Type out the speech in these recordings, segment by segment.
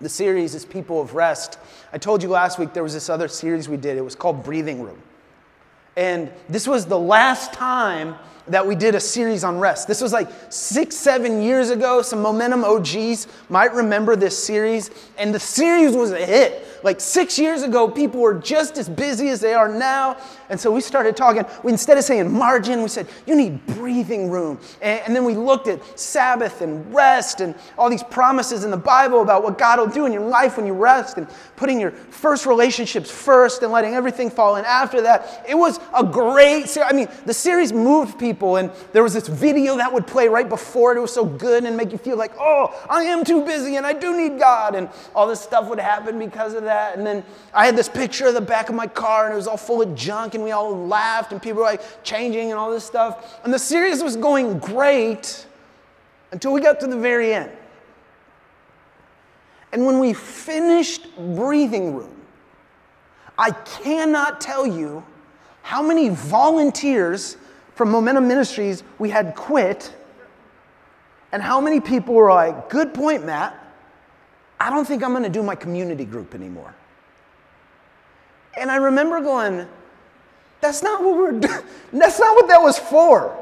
The series is People of Rest. I told you last week there was this other series we did. It was called Breathing Room. And this was the last time that we did a series on rest. This was like six, seven years ago. Some Momentum OGs might remember this series. And the series was a hit. Like six years ago, people were just as busy as they are now. And so we started talking. We, instead of saying margin, we said, you need breathing room. And, and then we looked at Sabbath and rest and all these promises in the Bible about what God will do in your life when you rest and putting your first relationships first and letting everything fall in after that. It was a great series. I mean, the series moved people. And there was this video that would play right before it. It was so good and make you feel like, oh, I am too busy and I do need God. And all this stuff would happen because of that that. And then I had this picture of the back of my car, and it was all full of junk, and we all laughed, and people were like changing and all this stuff. And the series was going great until we got to the very end. And when we finished Breathing Room, I cannot tell you how many volunteers from Momentum Ministries we had quit, and how many people were like, Good point, Matt. I don't think I'm going to do my community group anymore. And I remember going, that's not what we're that's not what that was for.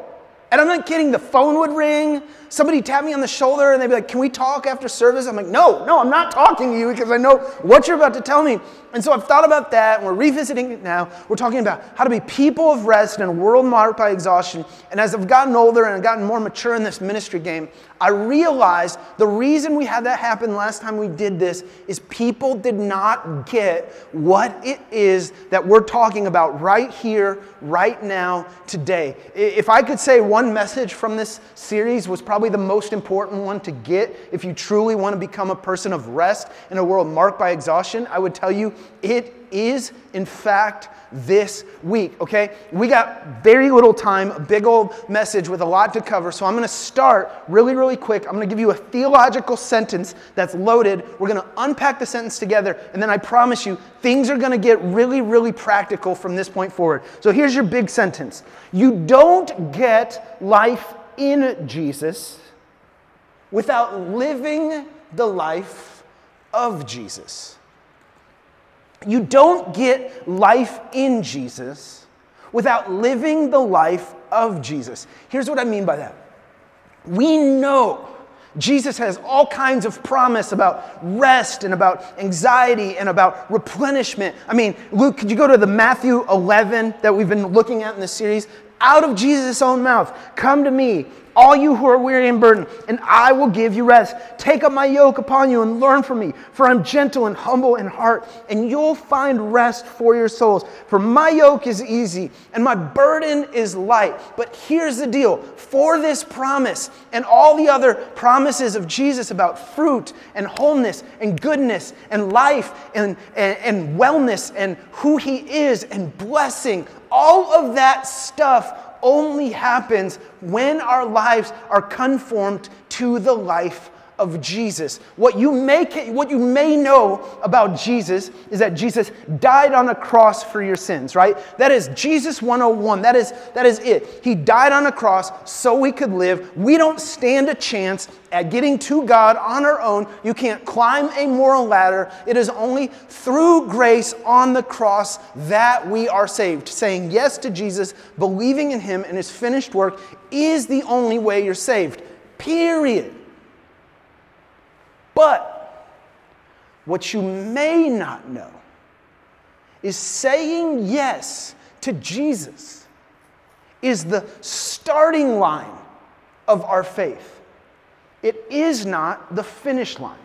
And I'm not kidding, the phone would ring, somebody tap me on the shoulder and they'd be like, Can we talk after service? I'm like, No, no, I'm not talking to you because I know what you're about to tell me. And so I've thought about that and we're revisiting it now. We're talking about how to be people of rest in a world marked by exhaustion. And as I've gotten older and I've gotten more mature in this ministry game, I realized the reason we had that happen last time we did this is people did not get what it is that we're talking about right here, right now, today. If I could say one message from this series was probably the most important one to get if you truly want to become a person of rest in a world marked by exhaustion, I would tell you it is, in fact, this week, okay? We got very little time, a big old message with a lot to cover. So I'm going to start really, really quick. I'm going to give you a theological sentence that's loaded. We're going to unpack the sentence together, and then I promise you, things are going to get really, really practical from this point forward. So here's your big sentence You don't get life in Jesus without living the life of Jesus. You don't get life in Jesus without living the life of Jesus. Here's what I mean by that. We know Jesus has all kinds of promise about rest and about anxiety and about replenishment. I mean, Luke, could you go to the Matthew 11 that we've been looking at in this series? Out of Jesus' own mouth, come to me, all you who are weary and burdened, and I will give you rest. Take up my yoke upon you and learn from me, for I'm gentle and humble in heart, and you'll find rest for your souls. For my yoke is easy and my burden is light. But here's the deal for this promise and all the other promises of Jesus about fruit and wholeness and goodness and life and, and, and wellness and who He is and blessing, all of that stuff only happens when our lives are conformed to the life of Jesus. What you may, what you may know about Jesus is that Jesus died on a cross for your sins, right? That is Jesus 101. That is, that is it. He died on a cross so we could live. We don't stand a chance at getting to God on our own. You can't climb a moral ladder. It is only through grace on the cross that we are saved. Saying yes to Jesus, believing in Him and His finished work is the only way you're saved. Period. But what you may not know is saying yes to Jesus is the starting line of our faith. It is not the finish line.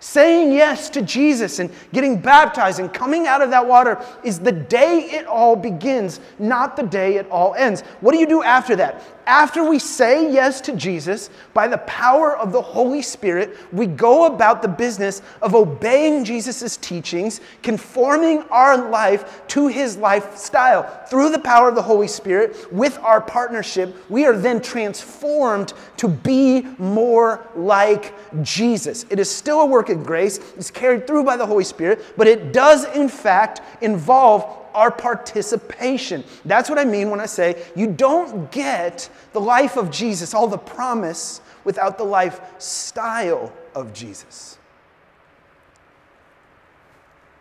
Saying yes to Jesus and getting baptized and coming out of that water is the day it all begins, not the day it all ends. What do you do after that? After we say yes to Jesus, by the power of the Holy Spirit, we go about the business of obeying Jesus' teachings, conforming our life to his lifestyle. Through the power of the Holy Spirit, with our partnership, we are then transformed to be more like Jesus. It is still a work of grace is carried through by the Holy Spirit, but it does, in fact, involve our participation. That's what I mean when I say you don't get the life of Jesus, all the promise, without the lifestyle of Jesus.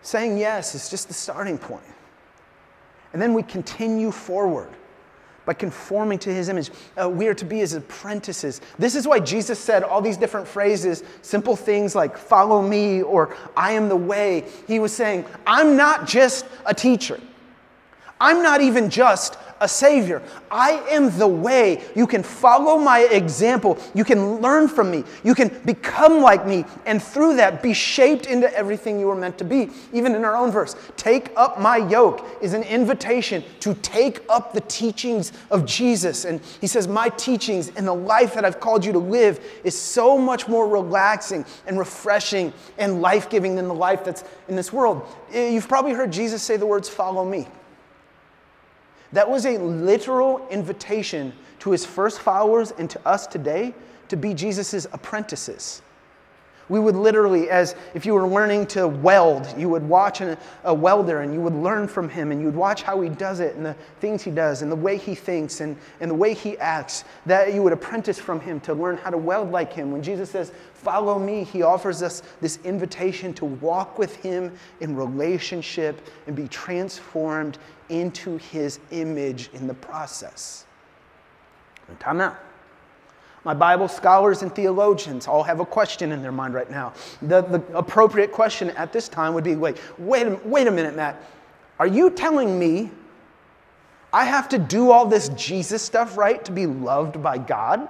Saying yes is just the starting point. And then we continue forward by conforming to his image. Uh, we are to be his apprentices. This is why Jesus said all these different phrases, simple things like follow me or I am the way. He was saying, I'm not just a teacher. I'm not even just a Savior. I am the way. You can follow my example. You can learn from me. You can become like me. And through that, be shaped into everything you were meant to be. Even in our own verse, take up my yoke is an invitation to take up the teachings of Jesus. And he says, My teachings and the life that I've called you to live is so much more relaxing and refreshing and life giving than the life that's in this world. Eh, you've probably heard Jesus say the words, Follow me. That was a literal invitation to his first followers and to us today to be Jesus' apprentices. We would literally, as if you were learning to weld, you would watch an, a welder and you would learn from him and you would watch how he does it and the things he does and the way he thinks and, and the way he acts. That you would apprentice from him to learn how to weld like him. When Jesus says, Follow me, he offers us this invitation to walk with him in relationship and be transformed into his image in the process. Time out. My Bible scholars and theologians all have a question in their mind right now. The, the appropriate question at this time would be wait, wait, wait a minute, Matt. Are you telling me I have to do all this Jesus stuff right to be loved by God?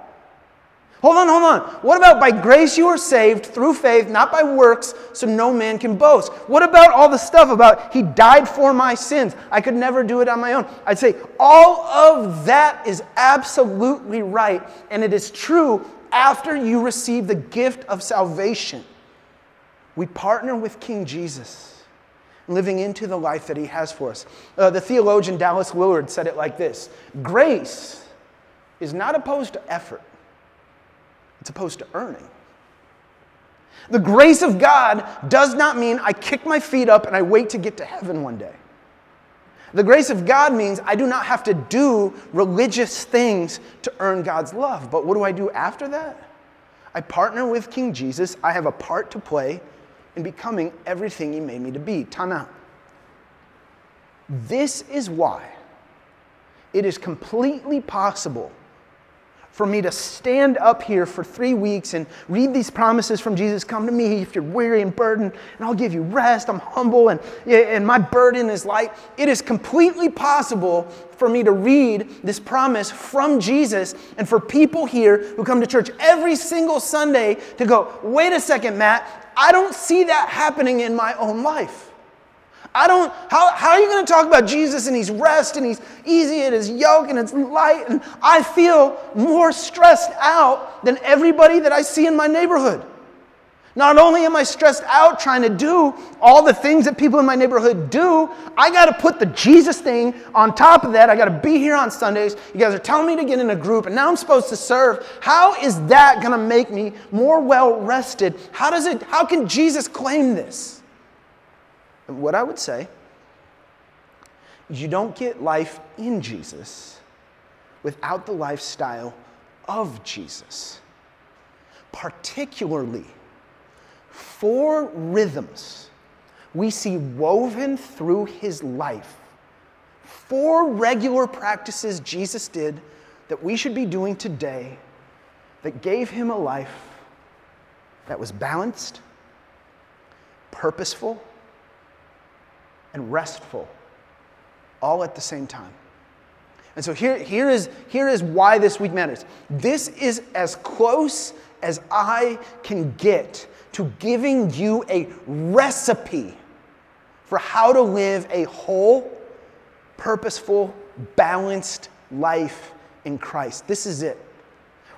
Hold on, hold on. What about by grace you are saved through faith, not by works, so no man can boast? What about all the stuff about he died for my sins? I could never do it on my own. I'd say all of that is absolutely right, and it is true after you receive the gift of salvation. We partner with King Jesus, living into the life that he has for us. Uh, the theologian Dallas Willard said it like this Grace is not opposed to effort it's opposed to earning. The grace of God does not mean I kick my feet up and I wait to get to heaven one day. The grace of God means I do not have to do religious things to earn God's love. But what do I do after that? I partner with King Jesus. I have a part to play in becoming everything He made me to be. Time out. This is why it is completely possible for me to stand up here for three weeks and read these promises from Jesus come to me if you're weary and burdened, and I'll give you rest. I'm humble, and, and my burden is light. It is completely possible for me to read this promise from Jesus and for people here who come to church every single Sunday to go, wait a second, Matt, I don't see that happening in my own life. I don't, how, how are you going to talk about Jesus and he's rest and he's easy and his yoke and it's light? And I feel more stressed out than everybody that I see in my neighborhood. Not only am I stressed out trying to do all the things that people in my neighborhood do, I got to put the Jesus thing on top of that. I got to be here on Sundays. You guys are telling me to get in a group, and now I'm supposed to serve. How is that going to make me more well rested? How does it? How can Jesus claim this? What I would say is you don't get life in Jesus without the lifestyle of Jesus. Particularly, four rhythms we see woven through his life. Four regular practices Jesus did that we should be doing today that gave him a life that was balanced, purposeful, and restful all at the same time. And so here, here, is, here is why this week matters. This is as close as I can get to giving you a recipe for how to live a whole, purposeful, balanced life in Christ. This is it.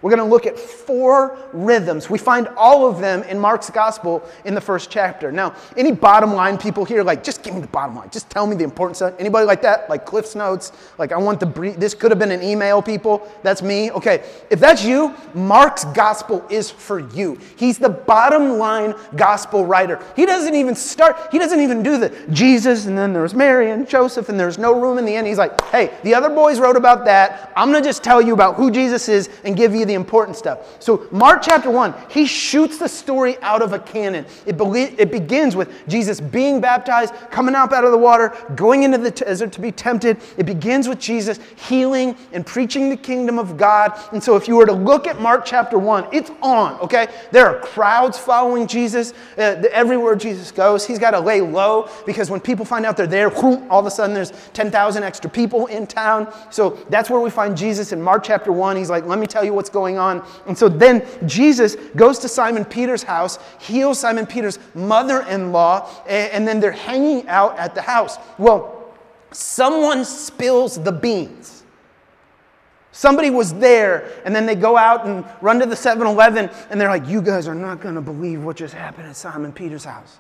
We're going to look at four rhythms. We find all of them in Mark's gospel in the first chapter. Now, any bottom line people here, like, just give me the bottom line. Just tell me the importance of Anybody like that? Like Cliff's Notes? Like, I want the brief. This could have been an email, people. That's me. Okay. If that's you, Mark's gospel is for you. He's the bottom line gospel writer. He doesn't even start, he doesn't even do the Jesus, and then there's Mary and Joseph, and there's no room in the end. He's like, hey, the other boys wrote about that. I'm going to just tell you about who Jesus is and give you the important stuff. So, Mark chapter 1, he shoots the story out of a cannon. It, be- it begins with Jesus being baptized, coming up out of the water, going into the desert to be tempted. It begins with Jesus healing and preaching the kingdom of God. And so, if you were to look at Mark chapter 1, it's on, okay? There are crowds following Jesus. Uh, everywhere Jesus goes, he's got to lay low because when people find out they're there, all of a sudden there's 10,000 extra people in town. So, that's where we find Jesus in Mark chapter 1. He's like, let me tell you what's going on. And so then Jesus goes to Simon Peter's house, heals Simon Peter's mother in law, and then they're hanging out at the house. Well, someone spills the beans. Somebody was there, and then they go out and run to the 7 Eleven, and they're like, You guys are not going to believe what just happened at Simon Peter's house.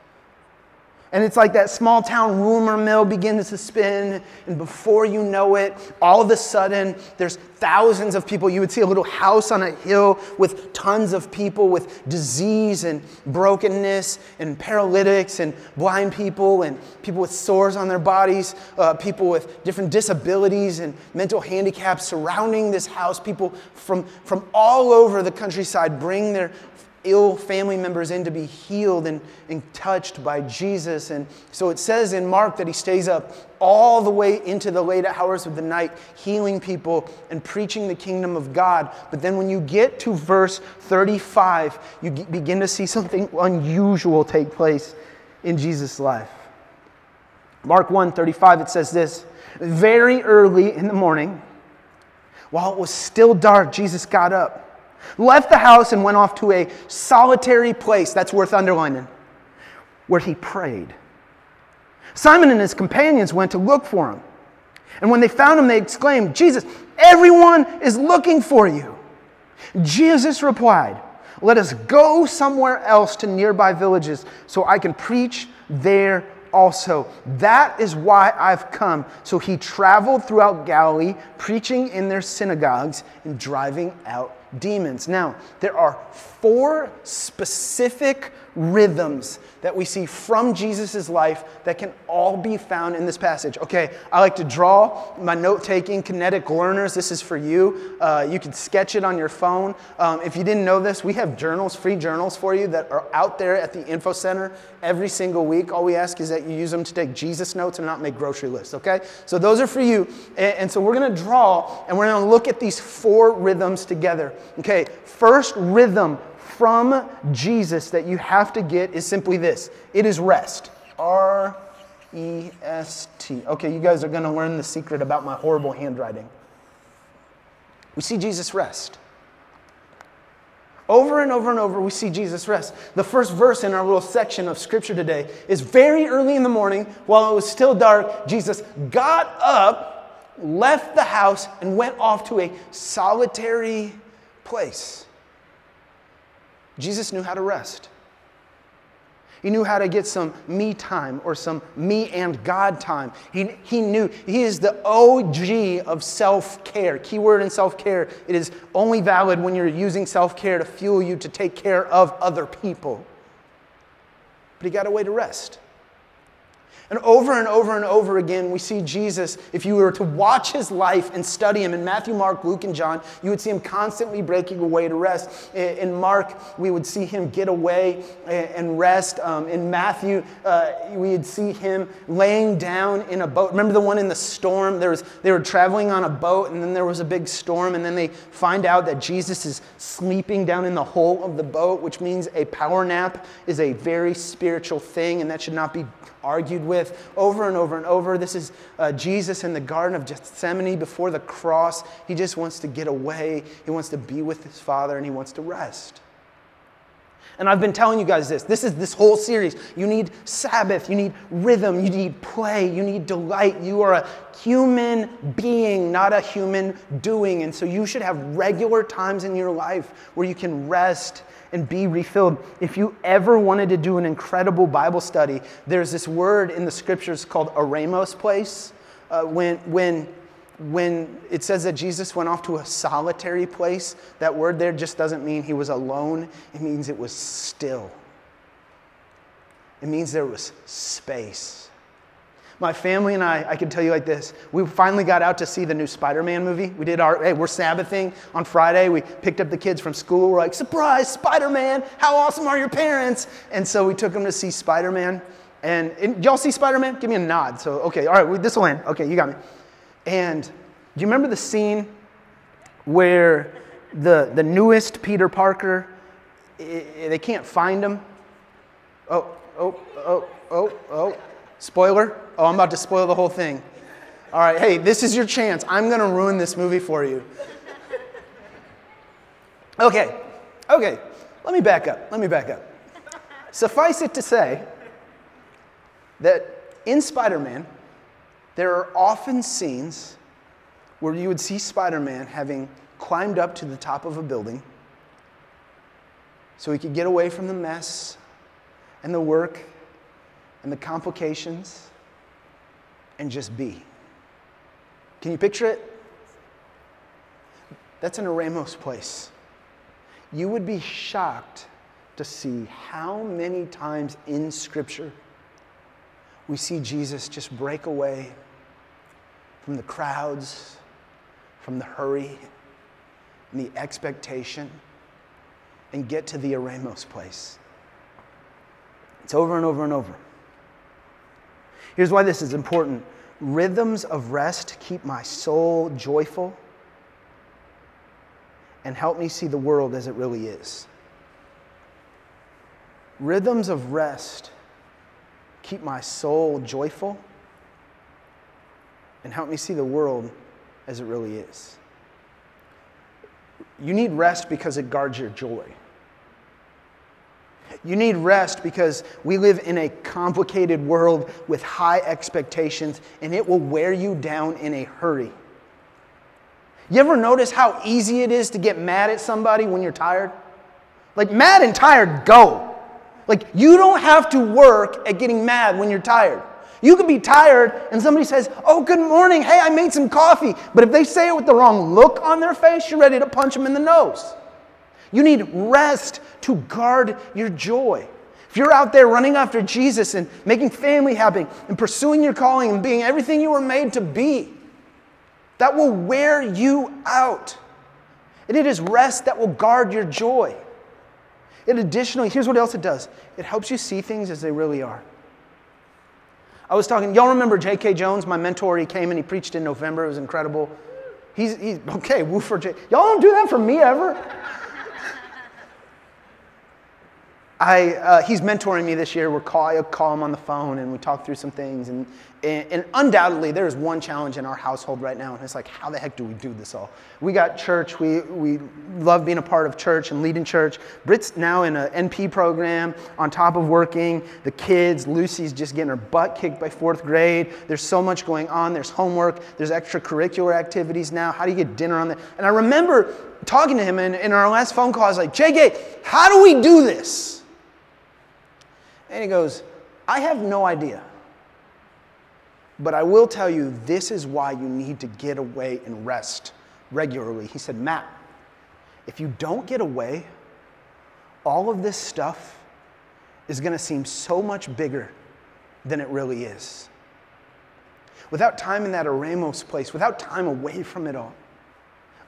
And it's like that small town rumor mill begins to spin, and before you know it, all of a sudden, there's thousands of people. You would see a little house on a hill with tons of people with disease and brokenness, and paralytics, and blind people, and people with sores on their bodies, uh, people with different disabilities and mental handicaps surrounding this house. People from, from all over the countryside bring their ill family members in to be healed and, and touched by Jesus. And so it says in Mark that he stays up all the way into the late hours of the night, healing people and preaching the kingdom of God. But then when you get to verse 35, you begin to see something unusual take place in Jesus' life. Mark 1 35, it says this Very early in the morning, while it was still dark, Jesus got up left the house and went off to a solitary place, that's worth underlining, where he prayed. Simon and his companions went to look for him. And when they found him, they exclaimed, Jesus, everyone is looking for you. Jesus replied, Let us go somewhere else to nearby villages so I can preach there also. That is why I've come. So he traveled throughout Galilee, preaching in their synagogues and driving out demons. Now, there are four specific rhythms that we see from Jesus' life that can all be found in this passage. Okay, I like to draw my note taking kinetic learners. This is for you. Uh, you can sketch it on your phone. Um, if you didn't know this, we have journals, free journals for you that are out there at the info center every single week. All we ask is that you use them to take Jesus notes and not make grocery lists, okay? So those are for you. And, and so we're gonna draw and we're gonna look at these four rhythms together. Okay, first rhythm from Jesus that you have to get is simply this it is rest. R E S T. Okay, you guys are going to learn the secret about my horrible handwriting. We see Jesus rest. Over and over and over, we see Jesus rest. The first verse in our little section of scripture today is very early in the morning, while it was still dark, Jesus got up, left the house, and went off to a solitary place. Jesus knew how to rest. He knew how to get some me time or some me and God time. He, he knew he is the OG of self care. Keyword in self care, it is only valid when you're using self care to fuel you to take care of other people. But he got a way to rest. And over and over and over again, we see Jesus, if you were to watch his life and study him in Matthew, Mark, Luke, and John, you would see him constantly breaking away to rest. In Mark, we would see him get away and rest. Um, in Matthew, uh, we would see him laying down in a boat. Remember the one in the storm? There was, they were traveling on a boat, and then there was a big storm, and then they find out that Jesus is sleeping down in the hole of the boat, which means a power nap is a very spiritual thing, and that should not be argued with over and over and over. This is uh, Jesus in the Garden of Gethsemane before the cross. He just wants to get away, he wants to be with his Father, and he wants to rest. And I've been telling you guys this. This is this whole series. You need Sabbath, you need rhythm, you need play, you need delight. You are a human being, not a human doing. And so you should have regular times in your life where you can rest and be refilled. If you ever wanted to do an incredible Bible study, there's this word in the scriptures called eremos place. Uh, when, when, when it says that Jesus went off to a solitary place, that word there just doesn't mean he was alone, it means it was still. It means there was space. My family and I, I can tell you like this. We finally got out to see the new Spider Man movie. We did our, hey, we're Sabbathing on Friday. We picked up the kids from school. We're like, surprise, Spider Man. How awesome are your parents? And so we took them to see Spider Man. And, and y'all see Spider Man? Give me a nod. So, okay, all right, this will end. Okay, you got me. And do you remember the scene where the, the newest Peter Parker, they can't find him? Oh, oh, oh, oh, oh. Spoiler? Oh, I'm about to spoil the whole thing. All right, hey, this is your chance. I'm going to ruin this movie for you. Okay, okay, let me back up. Let me back up. Suffice it to say that in Spider Man, there are often scenes where you would see Spider Man having climbed up to the top of a building so he could get away from the mess and the work and the complications and just be. Can you picture it? That's an Eremos place. You would be shocked to see how many times in Scripture we see Jesus just break away from the crowds, from the hurry, and the expectation, and get to the Eremos place. It's over and over and over. Here's why this is important rhythms of rest keep my soul joyful and help me see the world as it really is. Rhythms of rest keep my soul joyful and help me see the world as it really is. You need rest because it guards your joy. You need rest because we live in a complicated world with high expectations, and it will wear you down in a hurry. You ever notice how easy it is to get mad at somebody when you're tired? Like, mad and tired go. Like, you don't have to work at getting mad when you're tired. You could be tired and somebody says, Oh, good morning. Hey, I made some coffee. But if they say it with the wrong look on their face, you're ready to punch them in the nose. You need rest to guard your joy. If you're out there running after Jesus and making family happy and pursuing your calling and being everything you were made to be, that will wear you out. And it is rest that will guard your joy. It additionally, here's what else it does it helps you see things as they really are. I was talking, y'all remember J.K. Jones, my mentor? He came and he preached in November. It was incredible. He's, he's okay, woo for J. Y'all don't do that for me ever. I, uh, he's mentoring me this year. We're call, I call him on the phone and we talk through some things. And, and, and, undoubtedly, there's one challenge in our household right now. And it's like, how the heck do we do this all? We got church. We, we love being a part of church and leading church. Britt's now in an NP program on top of working. The kids, Lucy's just getting her butt kicked by fourth grade. There's so much going on. There's homework. There's extracurricular activities now. How do you get dinner on that? And I remember talking to him in, in our last phone call. I was like, JK, how do we do this? And he goes, I have no idea. But I will tell you, this is why you need to get away and rest regularly. He said, Matt, if you don't get away, all of this stuff is going to seem so much bigger than it really is. Without time in that Eremos place, without time away from it all,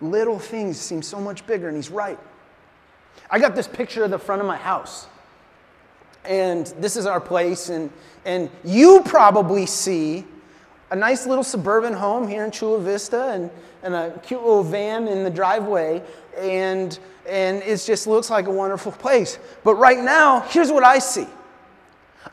little things seem so much bigger, and he's right. I got this picture of the front of my house and this is our place. And, and you probably see a nice little suburban home here in Chula Vista and, and a cute little van in the driveway. And, and it just looks like a wonderful place. But right now, here's what I see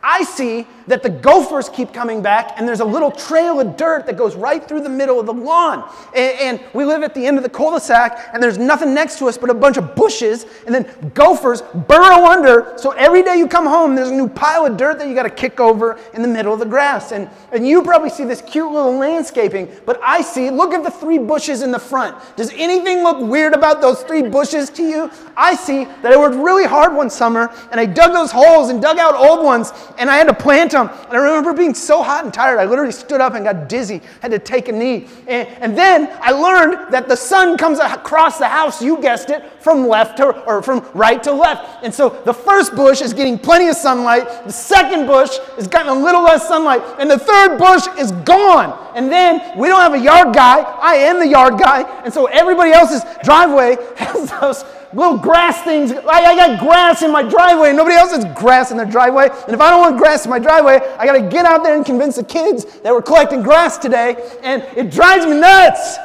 I see that the gophers keep coming back, and there's a little trail of dirt that goes right through the middle of the lawn. And, and, we live at the end of the cul de sac, and there's nothing next to us but a bunch of bushes, and then gophers burrow under. So every day you come home, there's a new pile of dirt that you got to kick over in the middle of the grass. And, and you probably see this cute little landscaping, but I see, look at the three bushes in the front. Does anything look weird about those three bushes to you? I see that I worked really hard one summer, and I dug those holes and dug out old ones and I had to plant them. And I remember being so hot and tired, I literally stood up and got dizzy, had to take a knee. And, and then I learned that the sun comes across the house, you guessed it, from left to, or from right to left. And so the first bush is getting plenty of sunlight, the second bush is getting a little less sunlight, and the third bush is gone. And then we don't have a yard guy, I am the yard guy, and so everybody else's driveway has those little grass things. I, I got grass in my driveway, nobody else has grass in their driveway. And if I don't want grass in my driveway, I got to get out there and convince the kids that we're collecting grass today, and it drives me nuts.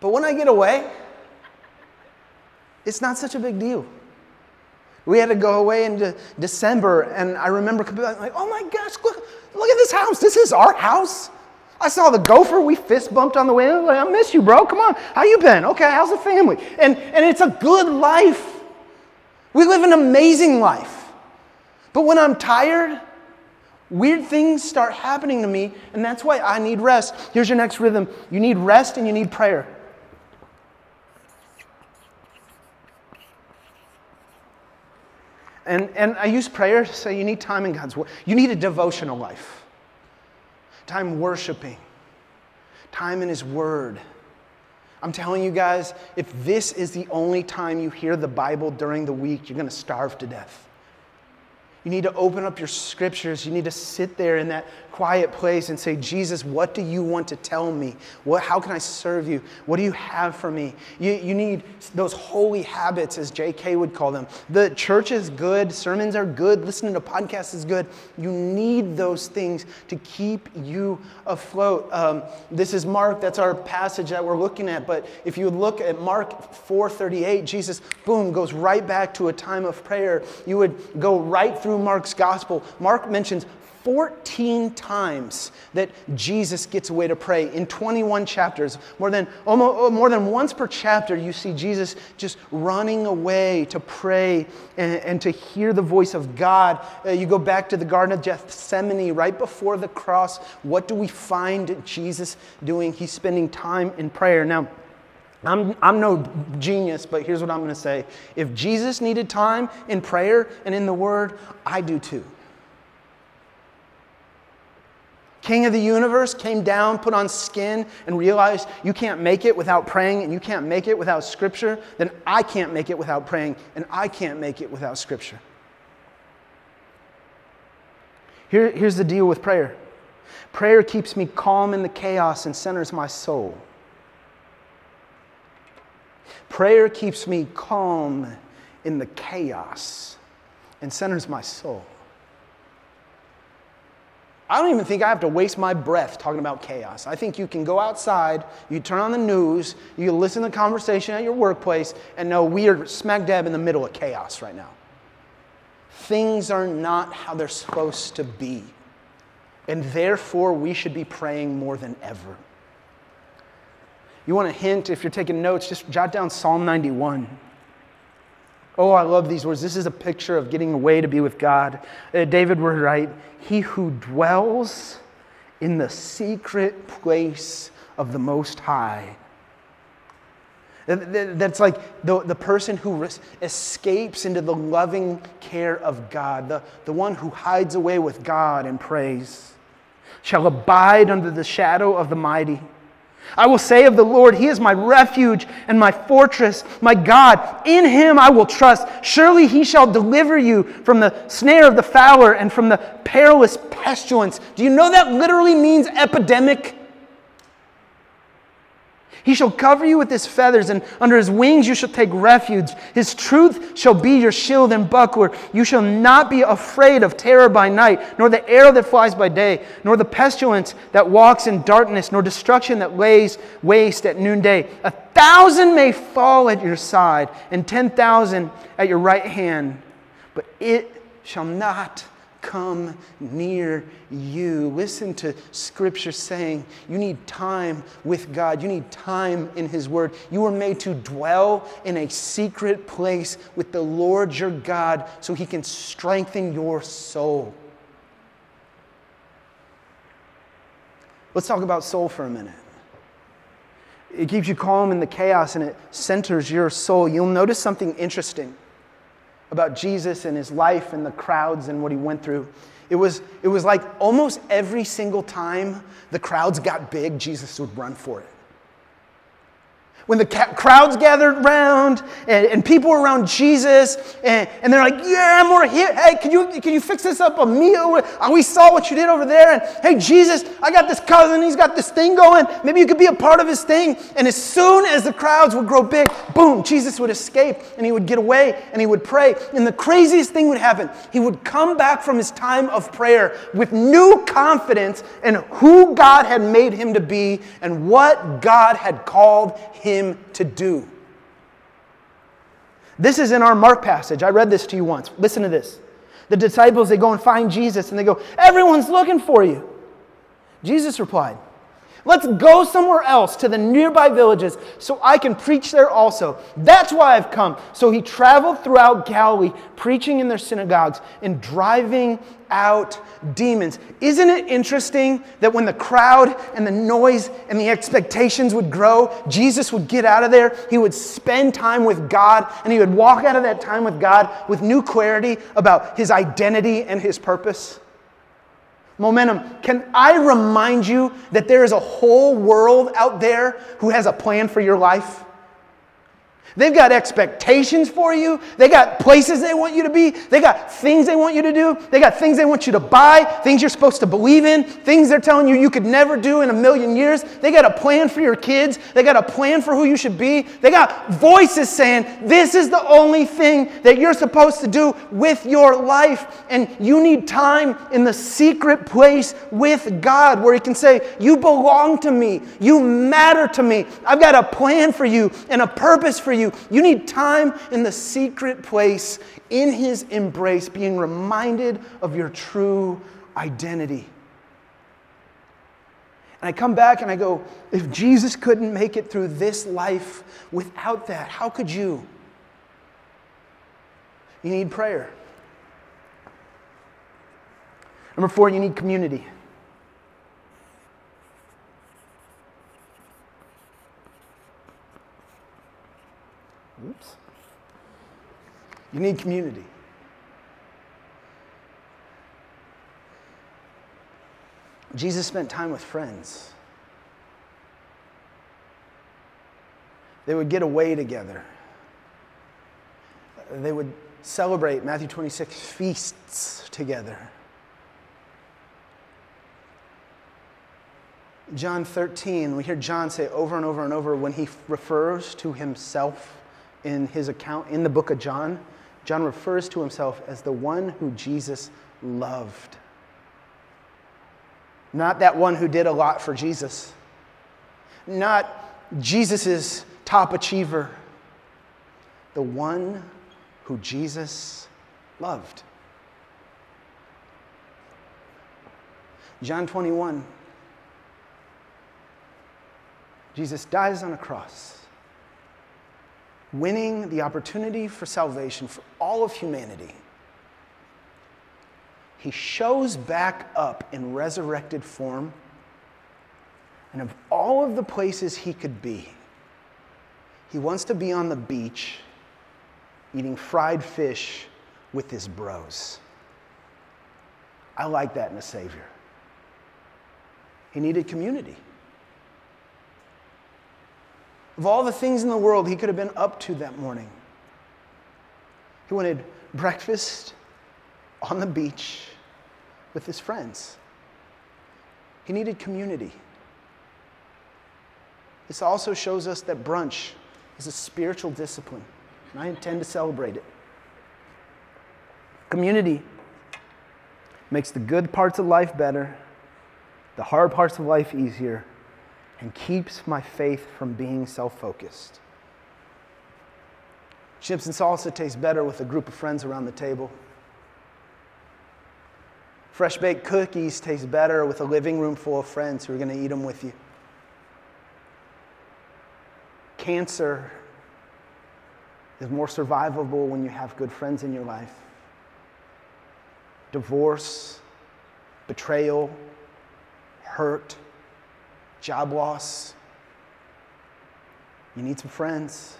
But when I get away, it's not such a big deal. We had to go away in de- December, and I remember like, oh my gosh, look, look at this house. This is our house. I saw the gopher. We fist bumped on the way. Like, I miss you, bro. Come on. How you been? Okay, how's the family? And, and it's a good life. We live an amazing life. But when I'm tired, weird things start happening to me, and that's why I need rest. Here's your next rhythm you need rest and you need prayer. And, and I use prayer to say you need time in God's Word. You need a devotional life time worshiping, time in His Word. I'm telling you guys, if this is the only time you hear the Bible during the week, you're going to starve to death. You need to open up your scriptures. You need to sit there in that quiet place and say, Jesus, what do you want to tell me? What, how can I serve you? What do you have for me? You, you need those holy habits, as JK would call them. The church is good, sermons are good, listening to podcasts is good. You need those things to keep you afloat. Um, this is Mark, that's our passage that we're looking at. But if you look at Mark 4:38, Jesus, boom, goes right back to a time of prayer. You would go right through through Mark's gospel, Mark mentions 14 times that Jesus gets away to pray in 21 chapters. More than, almost, oh, more than once per chapter, you see Jesus just running away to pray and, and to hear the voice of God. Uh, you go back to the Garden of Gethsemane right before the cross. What do we find Jesus doing? He's spending time in prayer. Now, I'm, I'm no genius, but here's what I'm going to say. If Jesus needed time in prayer and in the Word, I do too. King of the universe came down, put on skin, and realized you can't make it without praying and you can't make it without Scripture, then I can't make it without praying and I can't make it without Scripture. Here, here's the deal with prayer prayer keeps me calm in the chaos and centers my soul. Prayer keeps me calm in the chaos and centers my soul. I don't even think I have to waste my breath talking about chaos. I think you can go outside, you turn on the news, you listen to the conversation at your workplace, and know we are smack dab in the middle of chaos right now. Things are not how they're supposed to be. And therefore, we should be praying more than ever. You want a hint? If you're taking notes, just jot down Psalm 91. Oh, I love these words. This is a picture of getting away to be with God. Uh, David would write, He who dwells in the secret place of the Most High. That's like the, the person who escapes into the loving care of God, the, the one who hides away with God and prays, shall abide under the shadow of the mighty. I will say of the Lord, He is my refuge and my fortress, my God. In Him I will trust. Surely He shall deliver you from the snare of the fowler and from the perilous pestilence. Do you know that literally means epidemic? He shall cover you with his feathers, and under his wings you shall take refuge. His truth shall be your shield and buckler. You shall not be afraid of terror by night, nor the arrow that flies by day, nor the pestilence that walks in darkness, nor destruction that lays waste at noonday. A thousand may fall at your side, and ten thousand at your right hand, but it shall not come near you. Listen to Scripture saying you need time with God, you need time in His Word. You were made to dwell in a secret place with the Lord your God so He can strengthen your soul. Let's talk about soul for a minute. It keeps you calm in the chaos and it centers your soul. You'll notice something interesting. About Jesus and his life and the crowds and what he went through. It was, it was like almost every single time the crowds got big, Jesus would run for it when the ca- crowds gathered around and, and, people were around Jesus and, and they're like, yeah, I'm more here. Hey, can you, can you fix this up a meal? Uh, we saw what you did over there. And hey, Jesus, I got this cousin. He's got this thing going. Maybe you could be a part of his thing. And as soon as the crowds would grow big, boom, Jesus would escape and he would get away and he would pray. And the craziest thing would happen. He would come back from his time of prayer with new confidence in who God had made him to be and what God had called him him to do. This is in our Mark passage. I read this to you once. Listen to this. The disciples, they go and find Jesus and they go, Everyone's looking for you. Jesus replied, Let's go somewhere else to the nearby villages so I can preach there also. That's why I've come. So he traveled throughout Galilee, preaching in their synagogues and driving out demons. Isn't it interesting that when the crowd and the noise and the expectations would grow, Jesus would get out of there, he would spend time with God, and he would walk out of that time with God with new clarity about his identity and his purpose? Momentum. Can I remind you that there is a whole world out there who has a plan for your life? They've got expectations for you. They got places they want you to be. They got things they want you to do. They got things they want you to buy, things you're supposed to believe in, things they're telling you you could never do in a million years. They got a plan for your kids. They got a plan for who you should be. They got voices saying, This is the only thing that you're supposed to do with your life. And you need time in the secret place with God where He can say, You belong to me. You matter to me. I've got a plan for you and a purpose for you you. You need time in the secret place, in His embrace, being reminded of your true identity. And I come back and I go, if Jesus couldn't make it through this life without that, how could you? You need prayer. Number four, you need community. You need community. Jesus spent time with friends. They would get away together. They would celebrate Matthew 26 feasts together. John 13, we hear John say over and over and over when he refers to himself in his account in the book of John, John refers to himself as the one who Jesus loved. Not that one who did a lot for Jesus, not Jesus' top achiever, the one who Jesus loved. John 21, Jesus dies on a cross winning the opportunity for salvation for all of humanity, he shows back up in resurrected form. And of all of the places he could be, he wants to be on the beach eating fried fish with his bros. I like that in a Savior. He needed community. Of all the things in the world he could have been up to that morning, he wanted breakfast on the beach with his friends. He needed community. This also shows us that brunch is a spiritual discipline, and I intend to celebrate it. Community makes the good parts of life better, the hard parts of life easier and keeps my faith from being self focused. Chips and salsa taste better with a group of friends around the table. Fresh baked cookies taste better with a living room full of friends who are going to eat them with you. Cancer is more survivable when you have good friends in your life. Divorce, betrayal, hurt, job loss. You need some friends.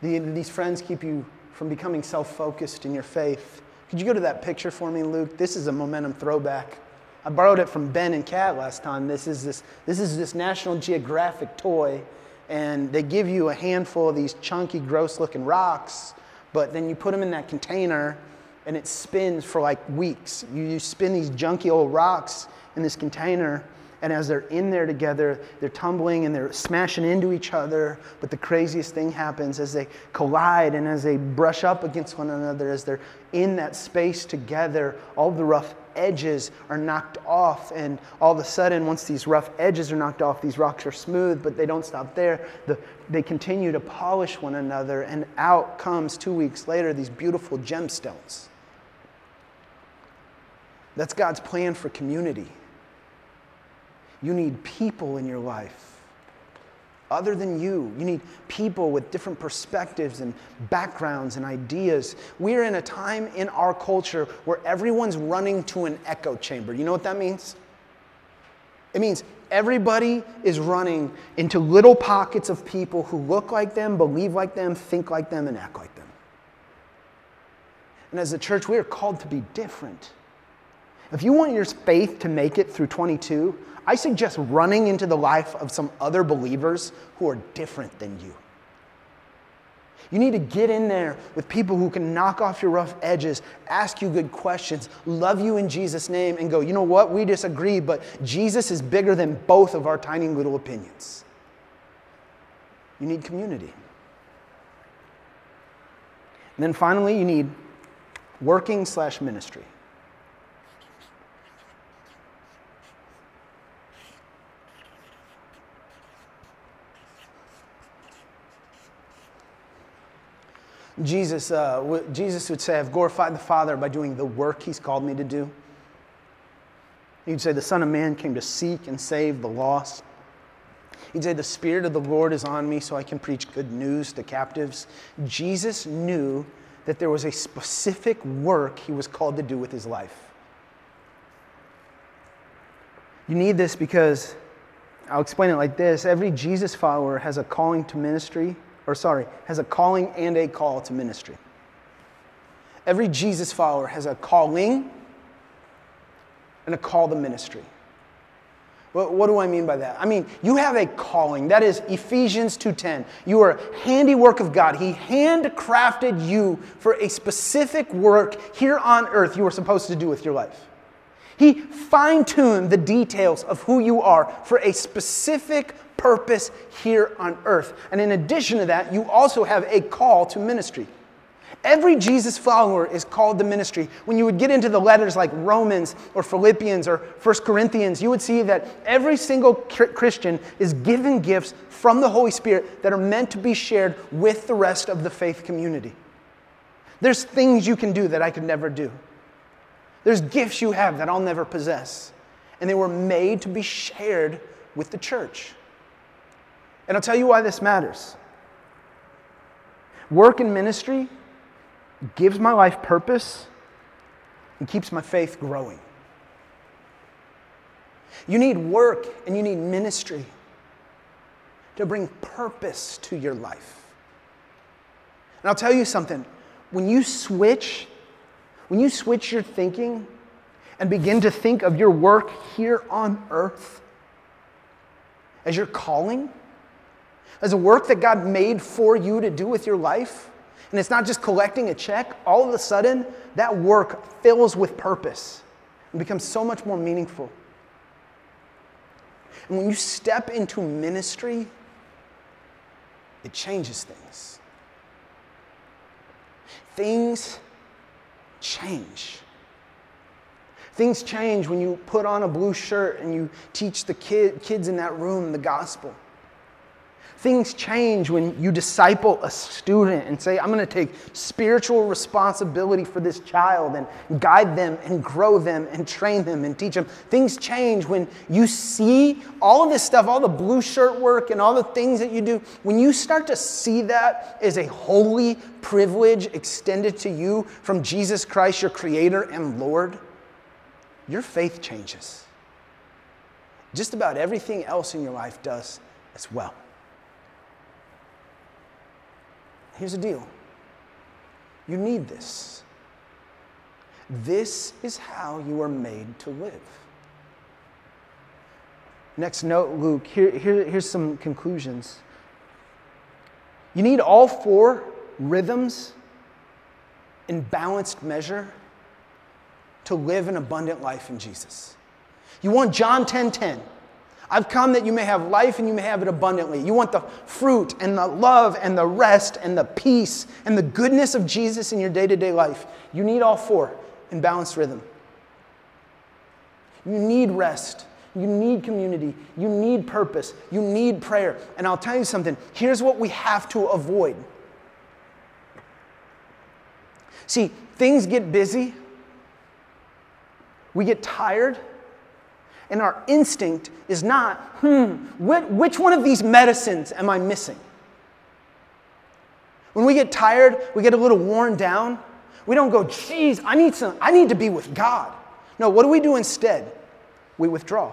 The, these friends keep you from becoming self focused in your faith. Could you go to that picture for me, Luke? This is a momentum throwback. I borrowed it from Ben and Kat last time. This is this, this is this National Geographic toy, and they give you a handful of these chunky, gross looking rocks, but then you put them in that container and it spins for like weeks. You, you spin these junky old rocks in this container, and as they're in there together, they're tumbling and they're smashing into each other. But the craziest thing happens as they collide and as they brush up against one another, as they're in that space together, all the rough edges are knocked off. And all of a sudden, once these rough edges are knocked off, these rocks are smooth, but they don't stop there. The, they continue to polish one another, and out comes two weeks later these beautiful gemstones. That's God's plan for community. You need people in your life other than you. You need people with different perspectives and backgrounds and ideas. We're in a time in our culture where everyone's running to an echo chamber. You know what that means? It means everybody is running into little pockets of people who look like them, believe like them, think like them, and act like them. And as a church, we are called to be different. If you want your faith to make it through 22, I suggest running into the life of some other believers who are different than you. You need to get in there with people who can knock off your rough edges, ask you good questions, love you in Jesus' name, and go, you know what? We disagree, but Jesus is bigger than both of our tiny little opinions. You need community. And then finally, you need working slash ministry. Jesus, uh, Jesus would say, I've glorified the Father by doing the work he's called me to do. He'd say, The Son of Man came to seek and save the lost. He'd say, The Spirit of the Lord is on me so I can preach good news to captives. Jesus knew that there was a specific work he was called to do with his life. You need this because I'll explain it like this every Jesus follower has a calling to ministry or sorry, has a calling and a call to ministry. Every Jesus follower has a calling and a call to ministry. What, what do I mean by that? I mean, you have a calling. That is Ephesians 2:10. You are a handiwork of God. He handcrafted you for a specific work here on earth you are supposed to do with your life. He fine tuned the details of who you are for a specific purpose here on earth. And in addition to that, you also have a call to ministry. Every Jesus follower is called to ministry. When you would get into the letters like Romans or Philippians or 1 Corinthians, you would see that every single Christian is given gifts from the Holy Spirit that are meant to be shared with the rest of the faith community. There's things you can do that I could never do. There's gifts you have that I'll never possess. And they were made to be shared with the church. And I'll tell you why this matters. Work and ministry gives my life purpose and keeps my faith growing. You need work and you need ministry to bring purpose to your life. And I'll tell you something when you switch, when you switch your thinking and begin to think of your work here on earth as your calling, as a work that God made for you to do with your life, and it's not just collecting a check, all of a sudden, that work fills with purpose and becomes so much more meaningful. And when you step into ministry, it changes things. Things change. Things change when you put on a blue shirt and you teach the kid, kids in that room the gospel. Things change when you disciple a student and say, I'm going to take spiritual responsibility for this child and guide them and grow them and train them and teach them. Things change when you see all of this stuff, all the blue shirt work and all the things that you do. When you start to see that as a holy privilege extended to you from Jesus Christ, your Creator and Lord, your faith changes. Just about everything else in your life does as well. Here's the deal you need this. This is how you are made to live. Next note, Luke, here, here, here's some conclusions. You need all four rhythms in balanced measure to live an abundant life in Jesus. You want John 10 10. I've come that you may have life and you may have it abundantly. You want the fruit and the love and the rest and the peace and the goodness of Jesus in your day to day life. You need all four in balanced rhythm. You need rest. You need community. You need purpose. You need prayer. And I'll tell you something here's what we have to avoid. See, things get busy, we get tired, and our instinct is not, hmm, which one of these medicines am I missing? When we get tired, we get a little worn down. We don't go, geez, I need some, I need to be with God. No, what do we do instead? We withdraw.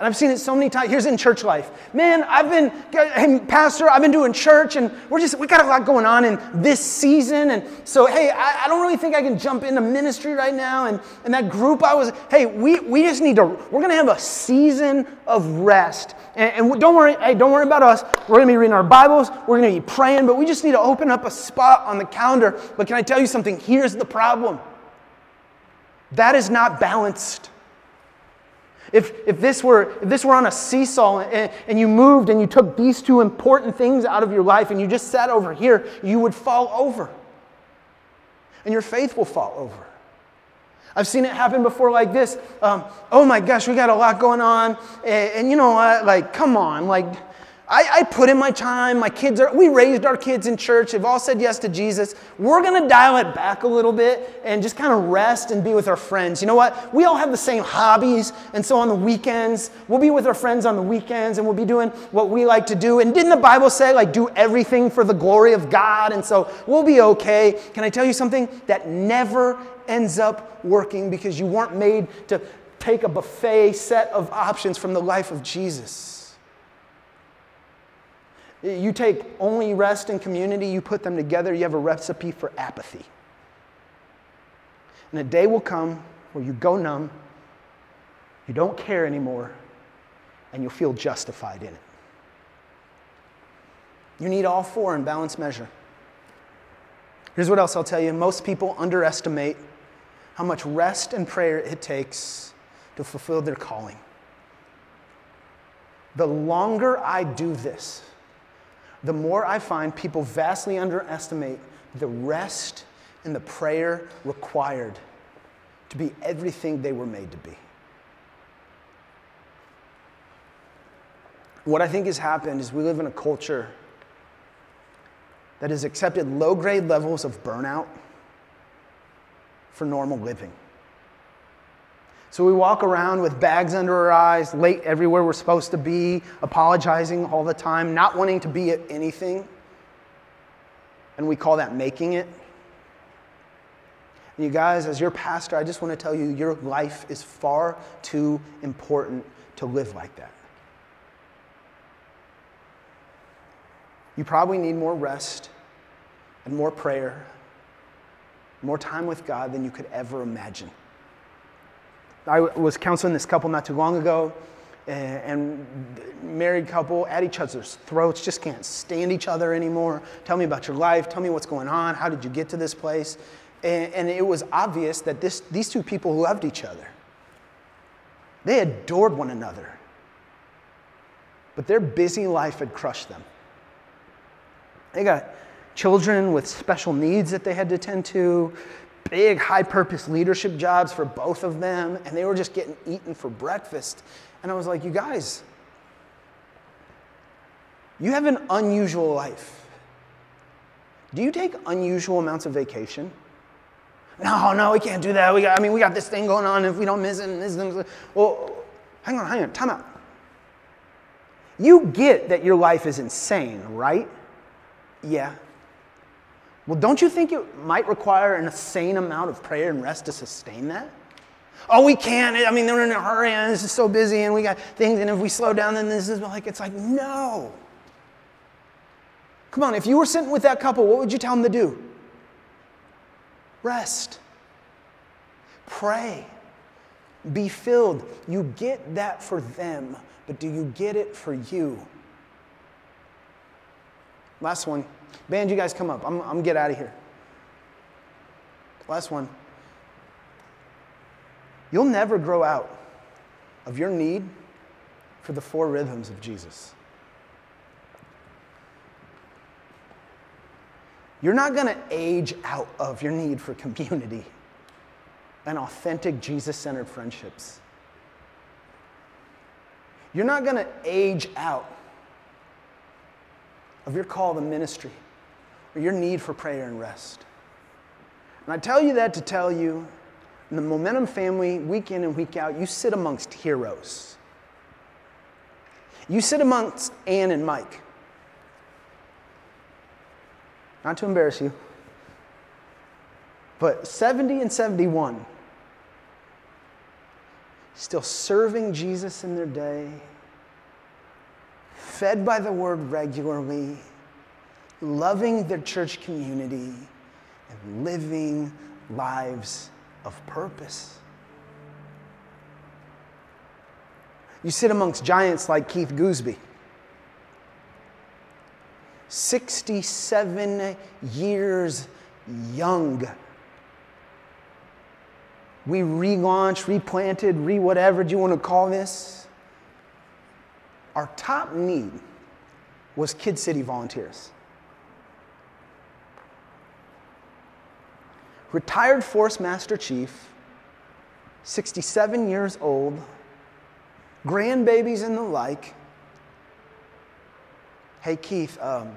And I've seen it so many times. Here's in church life. Man, I've been, hey, Pastor, I've been doing church and we're just, we got a lot going on in this season. And so, hey, I, I don't really think I can jump into ministry right now. And, and that group I was, hey, we, we just need to, we're going to have a season of rest. And, and don't worry, hey, don't worry about us. We're going to be reading our Bibles. We're going to be praying, but we just need to open up a spot on the calendar. But can I tell you something? Here's the problem that is not balanced. If, if, this were, if this were on a seesaw and, and you moved and you took these two important things out of your life and you just sat over here, you would fall over. And your faith will fall over. I've seen it happen before like this. Um, oh my gosh, we got a lot going on. And, and you know what? Like, come on. Like, I, I, put in my time. My kids are, we raised our kids in church. They've all said yes to Jesus. We're going to dial it back a little bit and just kind of rest and be with our friends. You know what? We all have the same hobbies. And so on the weekends, we'll be with our friends on the weekends and we'll be doing what we like to do. And didn't the Bible say, like, do everything for the glory of God? And so we'll be okay. Can I tell you something? That never ends up working because you weren't made to take a buffet set of options from the life of Jesus. You take only rest and community, you put them together, you have a recipe for apathy. And a day will come where you go numb, you don't care anymore, and you'll feel justified in it. You need all four in balanced measure. Here's what else I'll tell you most people underestimate how much rest and prayer it takes to fulfill their calling. The longer I do this, the more I find people vastly underestimate the rest and the prayer required to be everything they were made to be. What I think has happened is we live in a culture that has accepted low grade levels of burnout for normal living. So we walk around with bags under our eyes, late everywhere we're supposed to be, apologizing all the time, not wanting to be at anything. And we call that making it. And you guys, as your pastor, I just want to tell you your life is far too important to live like that. You probably need more rest and more prayer, more time with God than you could ever imagine. I was counseling this couple not too long ago, eh, and married couple at each other's throats, just can't stand each other anymore. Tell me about your life. Tell me what's going on. How did you get to this place? And, it was obvious that this, these two people loved each other. They adored one another. But their busy life had crushed them. They got children with special needs that they had to tend to big, high purpose leadership jobs for both of them, and they were just getting eaten for breakfast. And I was like, you guys, you have an unusual life. Do you take unusual amounts of vacation? No, no, we can't do that. We got, I mean, we got this thing going on. If we don't miss it, miss it. Well, hang on, hang on, time out. You get that your life is insane, right? Yeah. Well, don't you think it might require an insane amount of prayer and rest to sustain that? Oh, we can't. I mean, they're in a hurry and this is so busy and we got things, and if we slow down, then this is like, it's like, no. Come on, if you were sitting with that couple, what would you tell them to do? Rest. Pray. Be filled. You get that for them, but do you get it for you? Last one. Band, you guys come up. I'm, I'm get out of here. Last one. You'll never grow out of your need for the four rhythms of Jesus. You're not going to age out of your need for community and authentic Jesus centered friendships. You're not going to age out of your call to ministry or your need for prayer and rest. And I tell you that to tell you, in the Momentum family, week in and week out, you sit amongst heroes. You sit amongst Ann and Mike. Not to embarrass you, but 70 and 71, still serving Jesus in their day, fed by the word regularly, loving their church community, and living lives of purpose. You sit amongst giants like Keith Gooseby. 67 years young. We relaunched, replanted, re whatever you want to call this. Our top need was Kid City volunteers. Retired Force Master Chief, 67 years old, grandbabies and the like. Hey, Keith, um,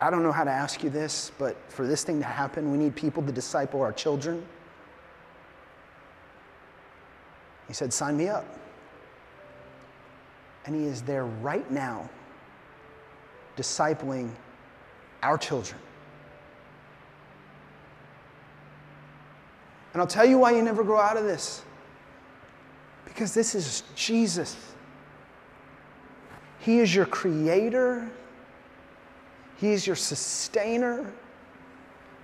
I don't know how to ask you this, but for this thing to happen, we need people to disciple our children. He said, Sign me up. And he is there right now, discipling our children. And I'll tell you why you never grow out of this. Because this is Jesus. He is your creator, He is your sustainer,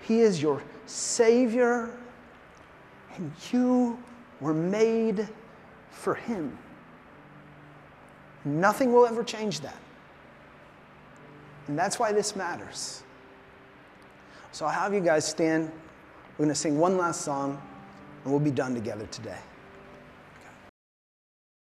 He is your savior, and you were made for Him. Nothing will ever change that. And that's why this matters. So I'll have you guys stand. We're going to sing one last song, and we'll be done together today.